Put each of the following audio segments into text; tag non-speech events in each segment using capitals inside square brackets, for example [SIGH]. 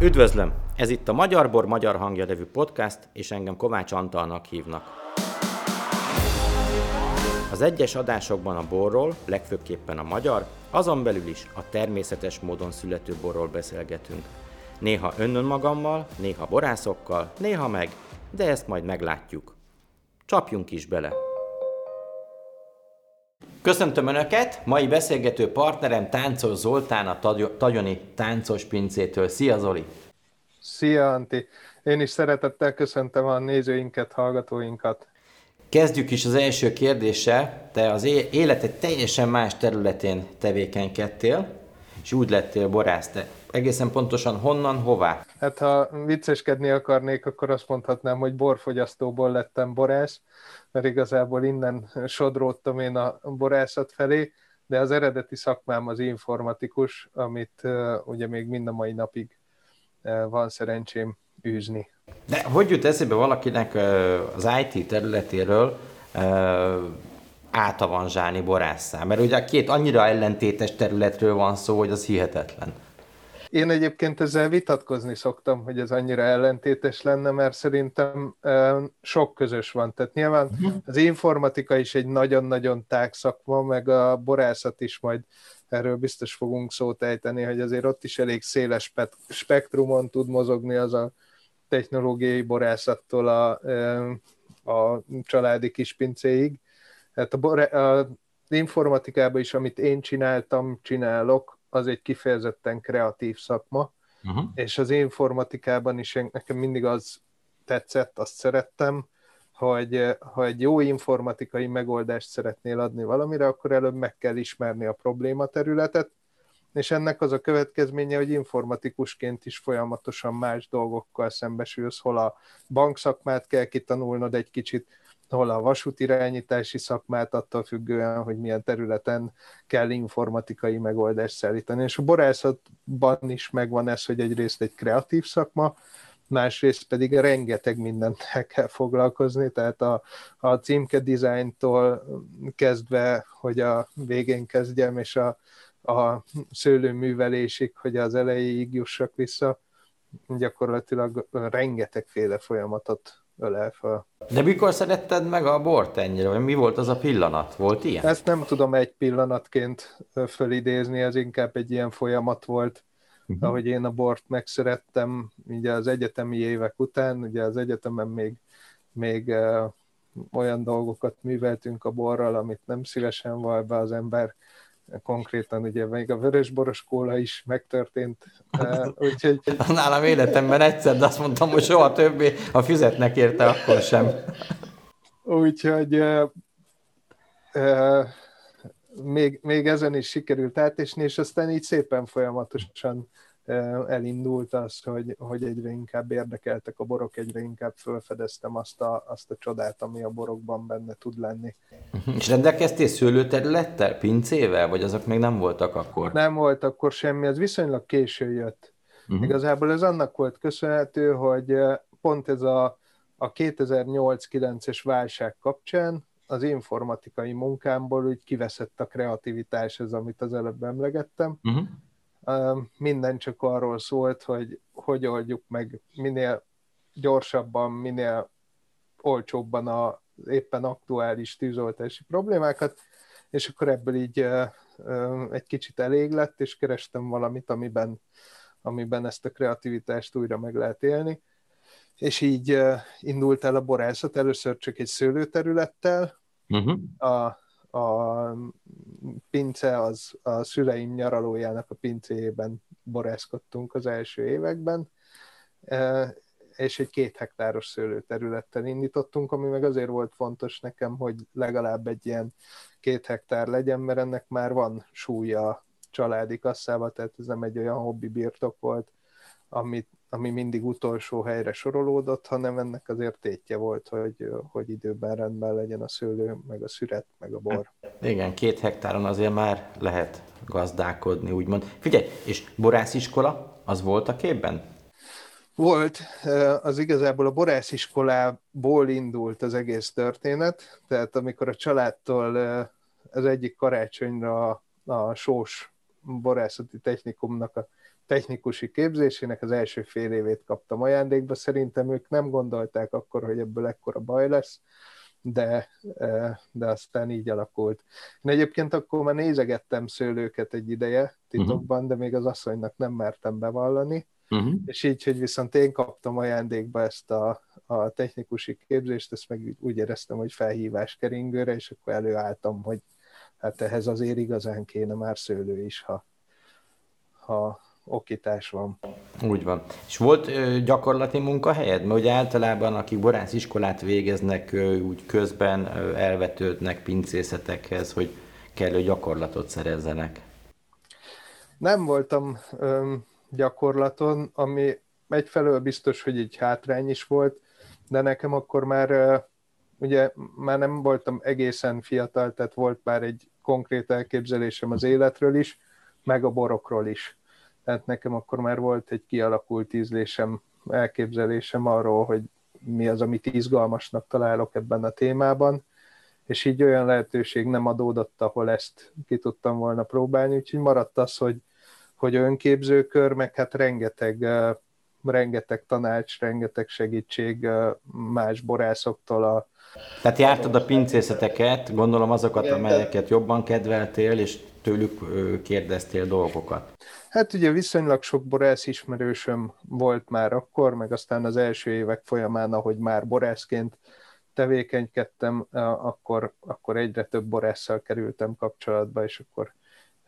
Üdvözlöm! Ez itt a Magyar Bor Magyar Hangja nevű podcast, és engem Kovács Antalnak hívnak. Az egyes adásokban a borról, legfőképpen a magyar, azon belül is a természetes módon születő borról beszélgetünk. Néha önnön magammal, néha borászokkal, néha meg, de ezt majd meglátjuk. Csapjunk is bele! Köszöntöm Önöket! Mai beszélgető partnerem Táncos Zoltán a Tagyoni Táncos Pincétől. Szia Zoli! Szia Anti! Én is szeretettel köszöntöm a nézőinket, hallgatóinkat. Kezdjük is az első kérdéssel. Te az élet egy teljesen más területén tevékenykedtél, és úgy lettél borász. Te egészen pontosan honnan, hová? Hát ha vicceskedni akarnék, akkor azt mondhatnám, hogy borfogyasztóból lettem borász, mert igazából innen sodródtam én a borászat felé, de az eredeti szakmám az informatikus, amit uh, ugye még mind a mai napig uh, van szerencsém űzni. De hogy jut eszébe valakinek uh, az IT területéről átavanzsálni borásszá? Mert ugye a két annyira ellentétes területről van szó, hogy az hihetetlen. Én egyébként ezzel vitatkozni szoktam, hogy ez annyira ellentétes lenne, mert szerintem sok közös van. Tehát nyilván mhm. az informatika is egy nagyon-nagyon tág szakma, meg a borászat is majd erről biztos fogunk szót ejteni, hogy azért ott is elég széles spektrumon tud mozogni az a technológiai borászattól a, a családi kispincéig. Hát a, a informatikában is, amit én csináltam, csinálok, az egy kifejezetten kreatív szakma, uh-huh. és az informatikában is nekem mindig az tetszett, azt szerettem, hogy ha egy jó informatikai megoldást szeretnél adni valamire, akkor előbb meg kell ismerni a problématerületet, és ennek az a következménye, hogy informatikusként is folyamatosan más dolgokkal szembesülsz, hol a bankszakmát kell kitanulnod egy kicsit, hol a vasútirányítási szakmát, attól függően, hogy milyen területen kell informatikai megoldást szállítani. És a borászatban is megvan ez, hogy egyrészt egy kreatív szakma, másrészt pedig rengeteg mindent [LAUGHS] kell foglalkozni, tehát a, a címke dizájntól kezdve, hogy a végén kezdjem, és a, a szőlőművelésig, hogy az elejéig jussak vissza, gyakorlatilag rengetegféle folyamatot ölel fel. De mikor szeretted meg a bort ennyire? Vagy mi volt az a pillanat? Volt ilyen? Ezt nem tudom egy pillanatként fölidézni, ez inkább egy ilyen folyamat volt, uh-huh. ahogy én a bort megszerettem, ugye az egyetemi évek után, ugye az egyetemen még, még olyan dolgokat műveltünk a borral, amit nem szívesen val be az ember, konkrétan ugye még a vörösboros kóla is megtörtént, [LAUGHS] úgyhogy... Nálam életemben egyszer, de azt mondtam, hogy soha többé, ha fizetnek érte, akkor sem. Úgyhogy uh, uh, még, még ezen is sikerült átesni, és aztán így szépen folyamatosan elindult az, hogy, hogy egyre inkább érdekeltek a borok, egyre inkább felfedeztem azt a, azt a csodát, ami a borokban benne tud lenni. És rendelkeztél szőlőterülettel, pincével, vagy azok még nem voltak akkor? Nem volt akkor semmi, ez viszonylag késő jött. Uh-huh. Igazából ez annak volt köszönhető, hogy pont ez a, a 2008-9-es válság kapcsán az informatikai munkámból úgy kiveszett a kreativitás, ez amit az előbb emlegettem, uh-huh minden csak arról szólt, hogy hogy oldjuk meg minél gyorsabban, minél olcsóbban a éppen aktuális tűzoltási problémákat, és akkor ebből így egy kicsit elég lett, és kerestem valamit, amiben, amiben ezt a kreativitást újra meg lehet élni. És így indult el a borászat, először csak egy szőlőterülettel, uh-huh. a a pince az a szüleim nyaralójának a pincéjében borászkodtunk az első években, e, és egy két hektáros szőlőterülettel indítottunk, ami meg azért volt fontos nekem, hogy legalább egy ilyen két hektár legyen, mert ennek már van súlya családi kasszába, tehát ez nem egy olyan hobbi birtok volt, amit, ami mindig utolsó helyre sorolódott, hanem ennek azért tétje volt, hogy, hogy időben rendben legyen a szőlő, meg a szüret, meg a bor. Igen, két hektáron azért már lehet gazdálkodni, úgymond. Figyelj, és borásziskola, az volt a képben? Volt, az igazából a borásziskolából indult az egész történet, tehát amikor a családtól az egyik karácsonyra a sós borászati technikumnak a technikusi képzésének az első fél évét kaptam ajándékba. Szerintem ők nem gondolták akkor, hogy ebből ekkora baj lesz, de, de aztán így alakult. Én egyébként akkor már nézegettem szőlőket egy ideje titokban, uh-huh. de még az asszonynak nem mertem bevallani, uh-huh. és így, hogy viszont én kaptam ajándékba ezt a, a technikusi képzést, ezt meg úgy éreztem, hogy felhívás keringőre, és akkor előálltam, hogy hát ehhez azért igazán kéne már szőlő is, ha, ha okítás van. Úgy van. És volt ö, gyakorlati munkahelyed? Mert ugye általában, akik borász iskolát végeznek, ö, úgy közben ö, elvetődnek pincészetekhez, hogy kellő gyakorlatot szerezzenek. Nem voltam ö, gyakorlaton, ami egyfelől biztos, hogy egy hátrány is volt, de nekem akkor már ö, ugye már nem voltam egészen fiatal, tehát volt már egy konkrét elképzelésem az életről is, meg a borokról is tehát nekem akkor már volt egy kialakult ízlésem, elképzelésem arról, hogy mi az, amit izgalmasnak találok ebben a témában, és így olyan lehetőség nem adódott, ahol ezt ki tudtam volna próbálni, úgyhogy maradt az, hogy, hogy önképzőkör, meg hát rengeteg, rengeteg tanács, rengeteg segítség más borászoktól a, tehát jártad a pincészeteket, gondolom azokat, amelyeket jobban kedveltél, és tőlük kérdeztél dolgokat. Hát ugye viszonylag sok borász ismerősöm volt már akkor, meg aztán az első évek folyamán, ahogy már borászként tevékenykedtem, akkor, akkor egyre több borásszal kerültem kapcsolatba, és akkor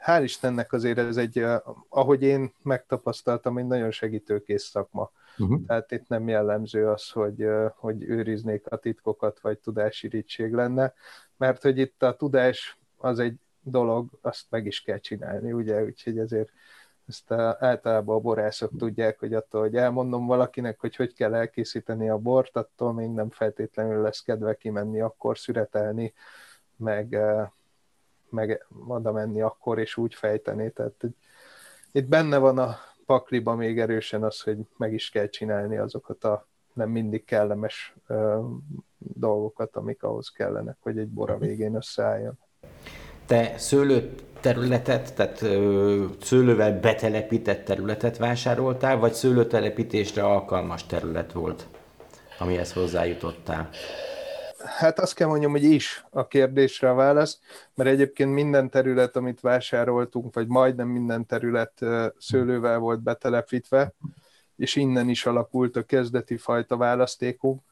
hál' Istennek azért ez egy, ahogy én megtapasztaltam, egy nagyon segítőkész szakma. Uh-huh. Tehát itt nem jellemző az, hogy, hogy őriznék a titkokat, vagy tudásirigység lenne, mert hogy itt a tudás az egy dolog, azt meg is kell csinálni, ugye, úgyhogy ezért ezt általában a borászok tudják, hogy attól, hogy elmondom valakinek, hogy hogy kell elkészíteni a bort, attól még nem feltétlenül lesz kedve kimenni akkor szüretelni, meg, meg oda menni akkor és úgy fejteni. Tehát itt benne van a pakliba még erősen az, hogy meg is kell csinálni azokat a nem mindig kellemes dolgokat, amik ahhoz kellenek, hogy egy bora végén összeálljon. Te szőlőt területet, tehát szőlővel betelepített területet vásároltál, vagy szőlőtelepítésre alkalmas terület volt, amihez hozzájutottál? Hát azt kell mondjam, hogy is a kérdésre a válasz, mert egyébként minden terület, amit vásároltunk, vagy majdnem minden terület szőlővel volt betelepítve, és innen is alakult a kezdeti fajta választékunk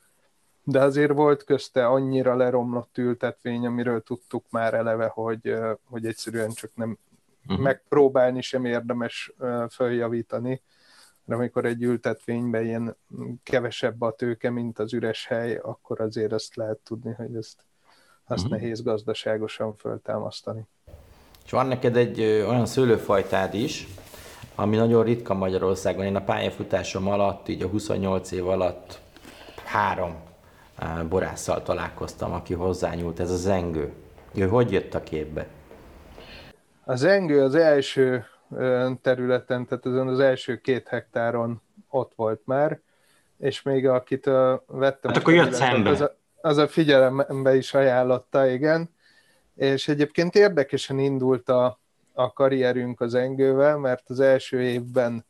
de azért volt közte annyira leromlott ültetvény, amiről tudtuk már eleve, hogy, hogy egyszerűen csak nem uh-huh. megpróbálni sem érdemes följavítani, de amikor egy ültetvényben ilyen kevesebb a tőke, mint az üres hely, akkor azért azt lehet tudni, hogy ezt azt uh-huh. nehéz gazdaságosan föltámasztani. És van neked egy olyan szőlőfajtád is, ami nagyon ritka Magyarországon. Én a pályafutásom alatt, így a 28 év alatt három borásszal találkoztam, aki hozzányúlt, ez a zengő. Ő hogy jött a képbe? A zengő az első területen, tehát azon az első két hektáron ott volt már, és még akit vettem... Hát akkor jött szembe. Az a, az a figyelembe is ajánlotta, igen. És egyébként érdekesen indult a, a karrierünk az engővel, mert az első évben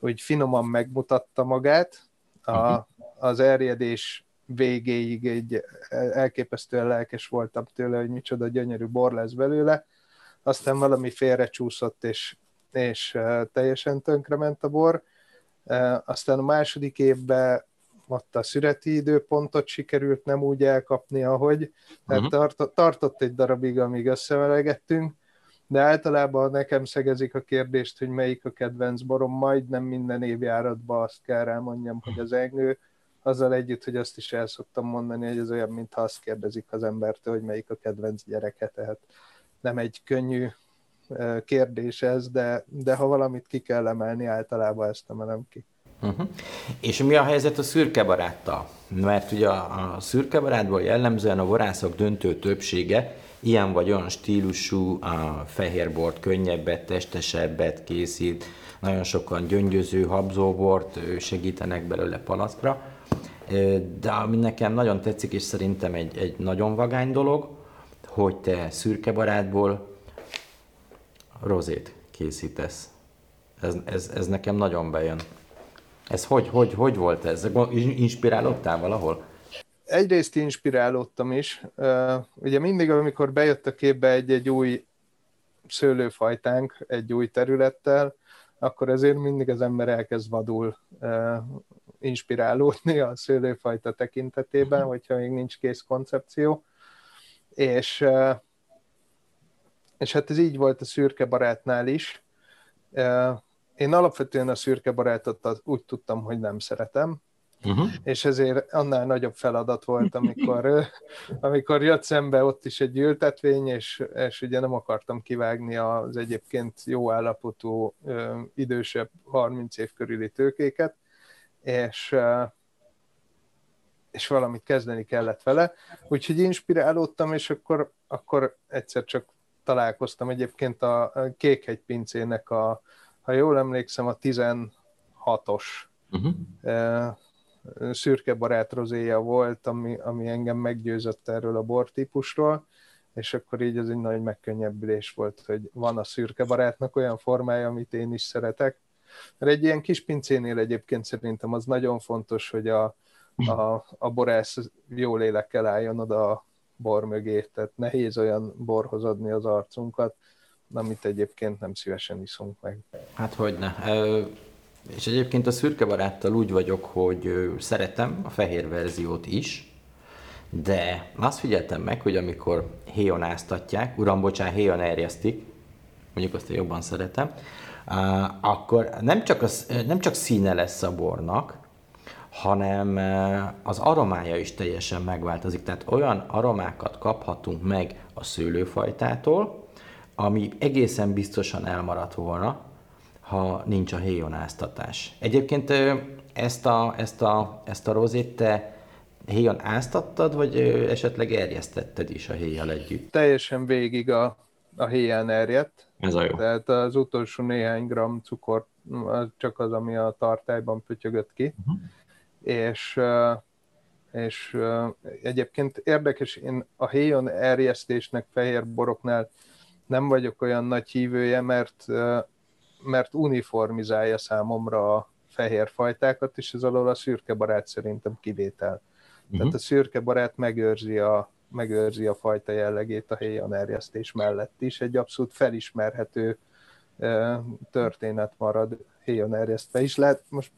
úgy finoman megmutatta magát, a, uh-huh. az erjedés végéig egy elképesztően lelkes voltam tőle, hogy micsoda gyönyörű bor lesz belőle, aztán valami félrecsúszott, és, és teljesen tönkrement a bor. Aztán a második évben ott a szüreti időpontot sikerült nem úgy elkapni, ahogy. Tehát uh-huh. tartott, tartott egy darabig, amíg összevelegettünk, de általában nekem szegezik a kérdést, hogy melyik a kedvenc borom, majdnem minden évjáratban azt kell rá mondjam, hogy az engő, azzal együtt, hogy azt is el szoktam mondani, hogy ez olyan, mintha azt kérdezik az embertől, hogy melyik a kedvenc gyereke, tehát nem egy könnyű kérdés ez, de, de ha valamit ki kell emelni, általában ezt emelem ki. Uh-huh. És mi a helyzet a szürke baráttal? Mert ugye a, a szürke barátból jellemzően a borászok döntő többsége ilyen vagy olyan stílusú a fehérbort, könnyebbet, testesebbet készít, nagyon sokan gyöngyöző habzóbort segítenek belőle palackra. De ami nekem nagyon tetszik, és szerintem egy, egy nagyon vagány dolog, hogy te szürke barátból rozét készítesz. Ez, ez, ez nekem nagyon bejön. Ez hogy, hogy, hogy volt ez? Inspirálódtál valahol? Egyrészt inspirálódtam is. Ugye mindig, amikor bejött a képbe egy-egy új szőlőfajtánk egy új területtel, akkor ezért mindig az ember elkezd vadul inspirálódni a szőlőfajta tekintetében, hogyha még nincs kész koncepció. És, és hát ez így volt a szürke barátnál is. Én alapvetően a szürke barátot úgy tudtam, hogy nem szeretem, Uh-huh. És ezért annál nagyobb feladat volt, amikor, amikor jött szembe ott is egy ültetvény, és, és ugye nem akartam kivágni az egyébként jó állapotú, idősebb 30 év körüli tőkéket, és, és valamit kezdeni kellett vele. Úgyhogy inspirálódtam, és akkor, akkor egyszer csak találkoztam egyébként a Kékhegy pincének a, ha jól emlékszem, a 16-os uh-huh szürke barát rozéja volt, ami, ami engem meggyőzött erről a bortípusról, és akkor így ez egy nagy megkönnyebbülés volt, hogy van a szürke barátnak olyan formája, amit én is szeretek. Mert egy ilyen kis pincénél egyébként szerintem az nagyon fontos, hogy a, a, a borász jó lélekkel álljon oda a bor mögé, tehát nehéz olyan borhoz adni az arcunkat, amit egyébként nem szívesen iszunk meg. Hát hogy ne. És egyébként a szürke baráttal úgy vagyok, hogy szeretem a fehér verziót is, de azt figyeltem meg, hogy amikor héjon áztatják, uram, bocsán, héjon erjesztik, mondjuk azt jobban szeretem, akkor nem csak, az, nem csak színe lesz a bornak, hanem az aromája is teljesen megváltozik. Tehát olyan aromákat kaphatunk meg a szőlőfajtától, ami egészen biztosan elmaradt volna, ha nincs a héjonáztatás. Egyébként ezt a, ezt a, ezt a rozét te héjon áztattad, vagy esetleg erjesztetted is a héjjal együtt? Teljesen végig a, a héján erjedt. Ez a jó. Tehát az utolsó néhány gram cukor csak az, ami a tartályban pötyögött ki. Uh-huh. És, és egyébként érdekes, én a héjon erjesztésnek fehér boroknál nem vagyok olyan nagy hívője, mert mert uniformizálja számomra a fehér fajtákat, és ez alól a szürke barát szerintem kivétel. Uh-huh. Tehát a szürke barát megőrzi a, megőrzi a fajta jellegét a héjan erjesztés mellett is. Egy abszolút felismerhető történet marad héjon erjesztve is. Lehet, most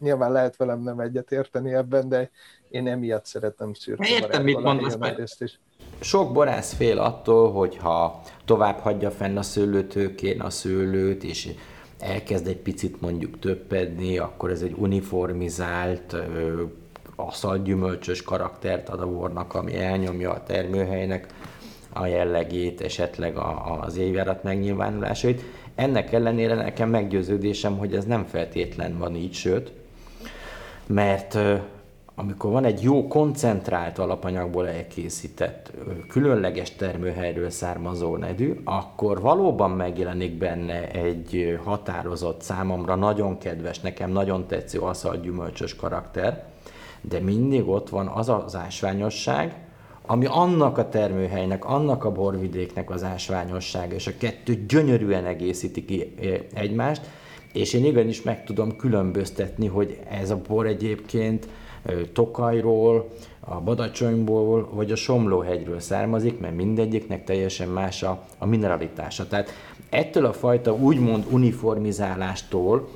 nyilván lehet velem nem egyet érteni ebben, de én emiatt szeretem szürke Értem, mit mondasz, mert sok borász fél attól, hogyha tovább hagyja fenn a szőlőtőkén a szőlőt, és elkezd egy picit mondjuk töppedni, akkor ez egy uniformizált, aszalgyümölcsös karaktert ad a bornak, ami elnyomja a termőhelynek a jellegét, esetleg a, az évjárat megnyilvánulásait. Ennek ellenére nekem meggyőződésem, hogy ez nem feltétlen van így, sőt, mert amikor van egy jó koncentrált alapanyagból elkészített, különleges termőhelyről származó nedű, akkor valóban megjelenik benne egy határozott számomra nagyon kedves, nekem nagyon tetsző gyümölcsös karakter, de mindig ott van az az ásványosság, ami annak a termőhelynek, annak a borvidéknek az ásványosság, és a kettő gyönyörűen egészíti ki egymást, és én igenis meg tudom különböztetni, hogy ez a bor egyébként Tokajról, a Badacsonyból vagy a Somlóhegyről származik, mert mindegyiknek teljesen más a, a mineralitása. Tehát ettől a fajta úgymond uniformizálástól,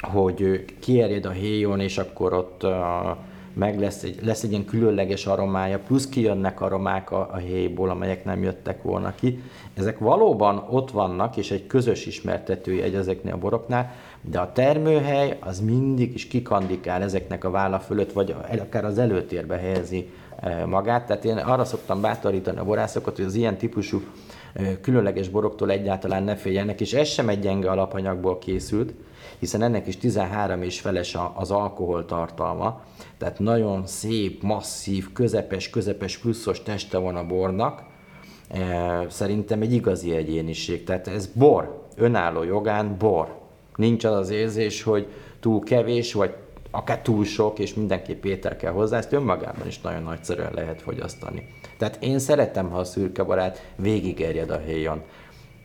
hogy kierjed a héjon, és akkor ott a, meg lesz egy, lesz egy ilyen különleges aromája, plusz kijönnek aromák a, a héjból, amelyek nem jöttek volna ki. Ezek valóban ott vannak, és egy közös ismertetője egy ezeknél a boroknál, de a termőhely az mindig is kikandikál ezeknek a válla fölött, vagy akár az előtérbe helyezi e, magát. Tehát én arra szoktam bátorítani a borászokat, hogy az ilyen típusú különleges boroktól egyáltalán ne féljenek, és ez sem egy gyenge alapanyagból készült, hiszen ennek is 13 és feles az alkohol tartalma, tehát nagyon szép, masszív, közepes, közepes pluszos teste van a bornak, szerintem egy igazi egyéniség, tehát ez bor, önálló jogán bor. Nincs az az érzés, hogy túl kevés, vagy akár túl sok, és mindenképp étel kell hozzá, ezt önmagában is nagyon nagyszerűen lehet fogyasztani. Tehát én szeretem, ha a szürke barát végig erjed a héjon.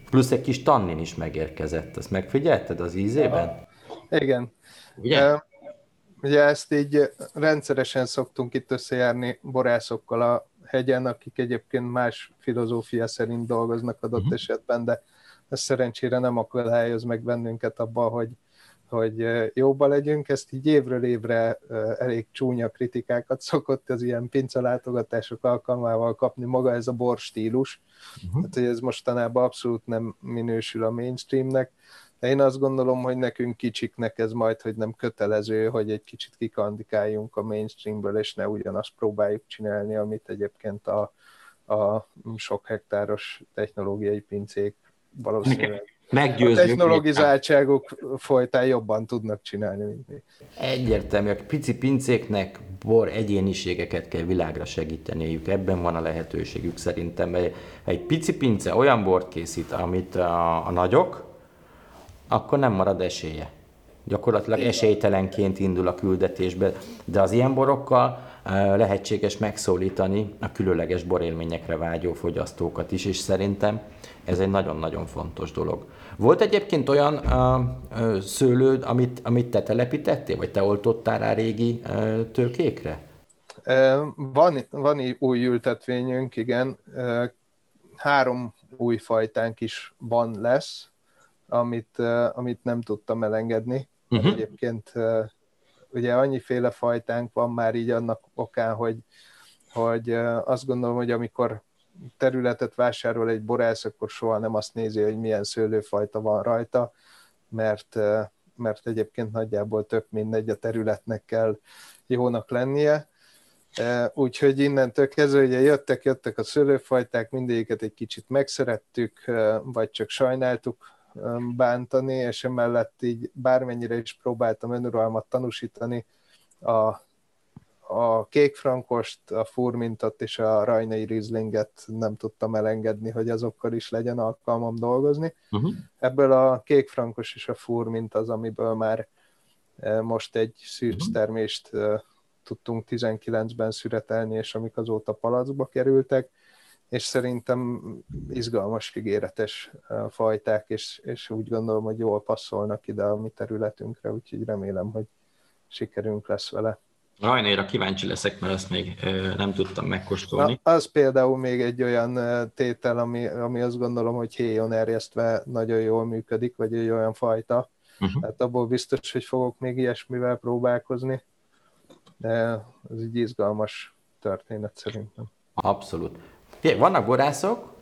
Plusz egy kis tannin is megérkezett. Ezt megfigyelted az ízében? Igen. Ugye? Ugye ezt így rendszeresen szoktunk itt összejárni borászokkal a hegyen, akik egyébként más filozófia szerint dolgoznak adott uh-huh. esetben, de ez szerencsére nem akadályoz meg bennünket abban, hogy, hogy jóba legyünk. Ezt így évről évre elég csúnya kritikákat szokott az ilyen pincelátogatások alkalmával kapni maga ez a bor stílus. Uh-huh. Hát, hogy ez mostanában abszolút nem minősül a mainstreamnek. De én azt gondolom, hogy nekünk kicsiknek ez majd, hogy nem kötelező, hogy egy kicsit kikandikáljunk a mainstreamből, és ne ugyanazt próbáljuk csinálni, amit egyébként a, a sok hektáros technológiai pincék valószínűleg Meggyőzni. A technologizáltságok folytán jobban tudnak csinálni, mint mi. Egyértelmű, a pici pincéknek bor egyéniségeket kell világra segíteniük. Ebben van a lehetőségük szerintem. Egy pici pince olyan bort készít, amit a, a nagyok, akkor nem marad esélye. Gyakorlatilag esélytelenként indul a küldetésbe, de az ilyen borokkal lehetséges megszólítani a különleges borélményekre vágyó fogyasztókat is, és szerintem ez egy nagyon-nagyon fontos dolog. Volt egyébként olyan uh, szőlőd, amit, amit te telepítettél, vagy te oltottál rá régi uh, tőkékre? Van, van új ültetvényünk, igen. Három új fajtánk is van lesz, amit, amit nem tudtam elengedni. Uh-huh. Egyébként ugye annyiféle fajtánk van már így annak okán, hogy, hogy azt gondolom, hogy amikor területet vásárol egy borász, akkor soha nem azt nézi, hogy milyen szőlőfajta van rajta, mert, mert egyébként nagyjából tök mindegy, a területnek kell jónak lennie. Úgyhogy innentől kezdve ugye jöttek, jöttek a szőlőfajták, mindegyiket egy kicsit megszerettük, vagy csak sajnáltuk bántani, és emellett így bármennyire is próbáltam önuralmat tanúsítani, a a kékfrankost, a furmintot és a rajnai rizlinget nem tudtam elengedni, hogy azokkal is legyen alkalmam dolgozni. Uh-huh. Ebből a kékfrankos és a furmint az, amiből már most egy szűrctermést uh-huh. tudtunk 19-ben szüretelni, és amik azóta palacba kerültek, és szerintem izgalmas, ígéretes fajták, és, és úgy gondolom, hogy jól passzolnak ide a mi területünkre, úgyhogy remélem, hogy sikerünk lesz vele. Rajnéra kíváncsi leszek, mert ezt még nem tudtam megkóstolni. Na, az például még egy olyan tétel, ami, ami azt gondolom, hogy héjon erjesztve nagyon jól működik, vagy egy olyan fajta. Uh-huh. Hát abból biztos, hogy fogok még ilyesmivel próbálkozni. De ez egy izgalmas történet szerintem. Abszolút. Vannak borászok,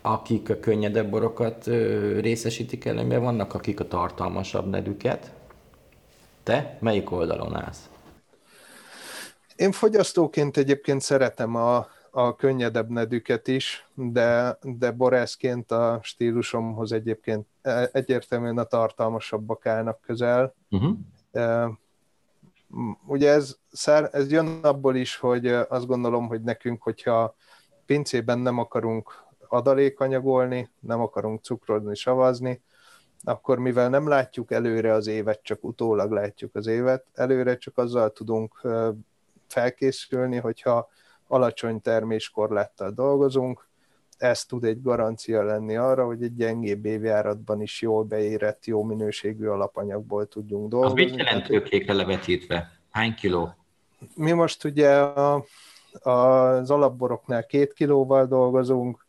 akik a könnyedebb borokat részesítik előnyben, vannak, akik a tartalmasabb nedüket. Te melyik oldalon állsz? Én fogyasztóként egyébként szeretem a, a könnyedebb nedüket is, de, de borászként a stílusomhoz egyébként e, egyértelműen a tartalmasabbak állnak közel. Uh-huh. Ugye ez, ez jön abból is, hogy azt gondolom, hogy nekünk, hogyha pincében nem akarunk adalékanyagolni, nem akarunk cukrozni, savazni, akkor mivel nem látjuk előre az évet, csak utólag látjuk az évet, előre csak azzal tudunk felkészülni, hogyha alacsony terméskorláttal dolgozunk, ez tud egy garancia lenni arra, hogy egy gyengébb évjáratban is jól beérett, jó minőségű alapanyagból tudjunk dolgozni. Az mit jelent tőkékre levetítve? Hány kiló? Mi most ugye a, az alapboroknál két kilóval dolgozunk,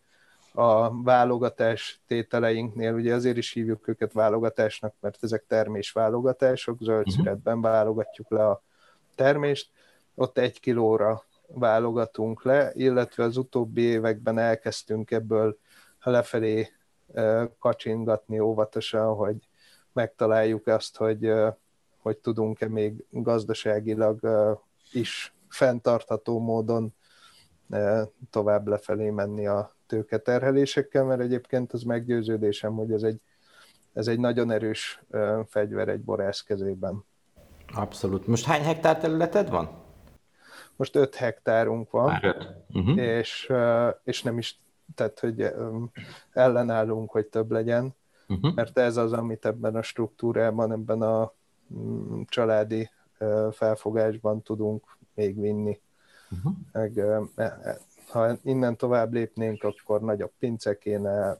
a válogatás tételeinknél, ugye azért is hívjuk őket válogatásnak, mert ezek termésválogatások, zöld uh-huh. szüretben válogatjuk le a termést, ott egy kilóra válogatunk le, illetve az utóbbi években elkezdtünk ebből lefelé kacsingatni óvatosan, hogy megtaláljuk azt, hogy, hogy tudunk-e még gazdaságilag is fenntartható módon tovább lefelé menni a tőketerhelésekkel, mert egyébként az meggyőződésem, hogy ez egy, ez egy nagyon erős fegyver egy borász kezében. Abszolút. Most hány hektár területed van? Most 5 hektárunk van, uh-huh. és, és nem is, tehát, hogy ellenállunk, hogy több legyen, uh-huh. mert ez az, amit ebben a struktúrában, ebben a mm, családi felfogásban tudunk még vinni. Uh-huh. Meg, e, e, ha innen tovább lépnénk, akkor nagyobb pince kéne,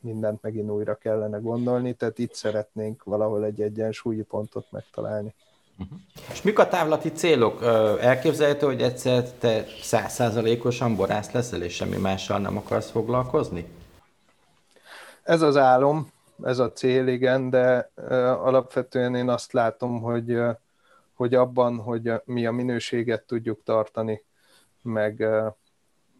mindent megint újra kellene gondolni, tehát itt szeretnénk valahol egy egyensúlyi pontot megtalálni. Uh-huh. És mik a távlati célok? Elképzelhető, hogy egyszer te százszázalékosan borász leszel, és semmi mással nem akarsz foglalkozni? Ez az álom, ez a cél, igen, de alapvetően én azt látom, hogy, hogy abban, hogy mi a minőséget tudjuk tartani, meg,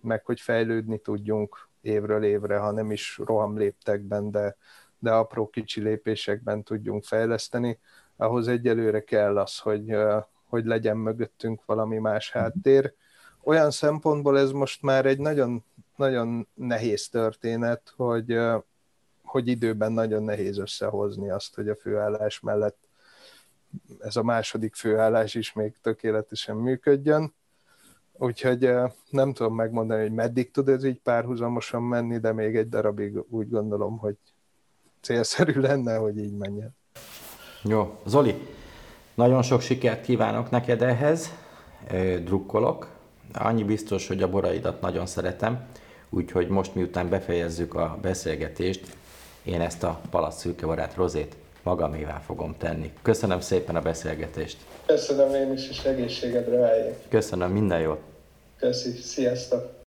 meg hogy fejlődni tudjunk évről évre, ha nem is roham léptekben, de, de apró kicsi lépésekben tudjunk fejleszteni, ahhoz egyelőre kell az, hogy, hogy legyen mögöttünk valami más háttér. Olyan szempontból ez most már egy nagyon, nagyon nehéz történet, hogy, hogy időben nagyon nehéz összehozni azt, hogy a főállás mellett ez a második főállás is még tökéletesen működjön. Úgyhogy nem tudom megmondani, hogy meddig tud ez így párhuzamosan menni, de még egy darabig úgy gondolom, hogy célszerű [LAUGHS] lenne, hogy így menjen. Jó, Zoli, nagyon sok sikert kívánok neked ehhez, drukkolok. Annyi biztos, hogy a boraidat nagyon szeretem, úgyhogy most miután befejezzük a beszélgetést, én ezt a palac szürkevarát rozét magamévá fogom tenni. Köszönöm szépen a beszélgetést. Köszönöm én is, és egészségedre álljék. Köszönöm, minden jót. Köszi, sziasztok.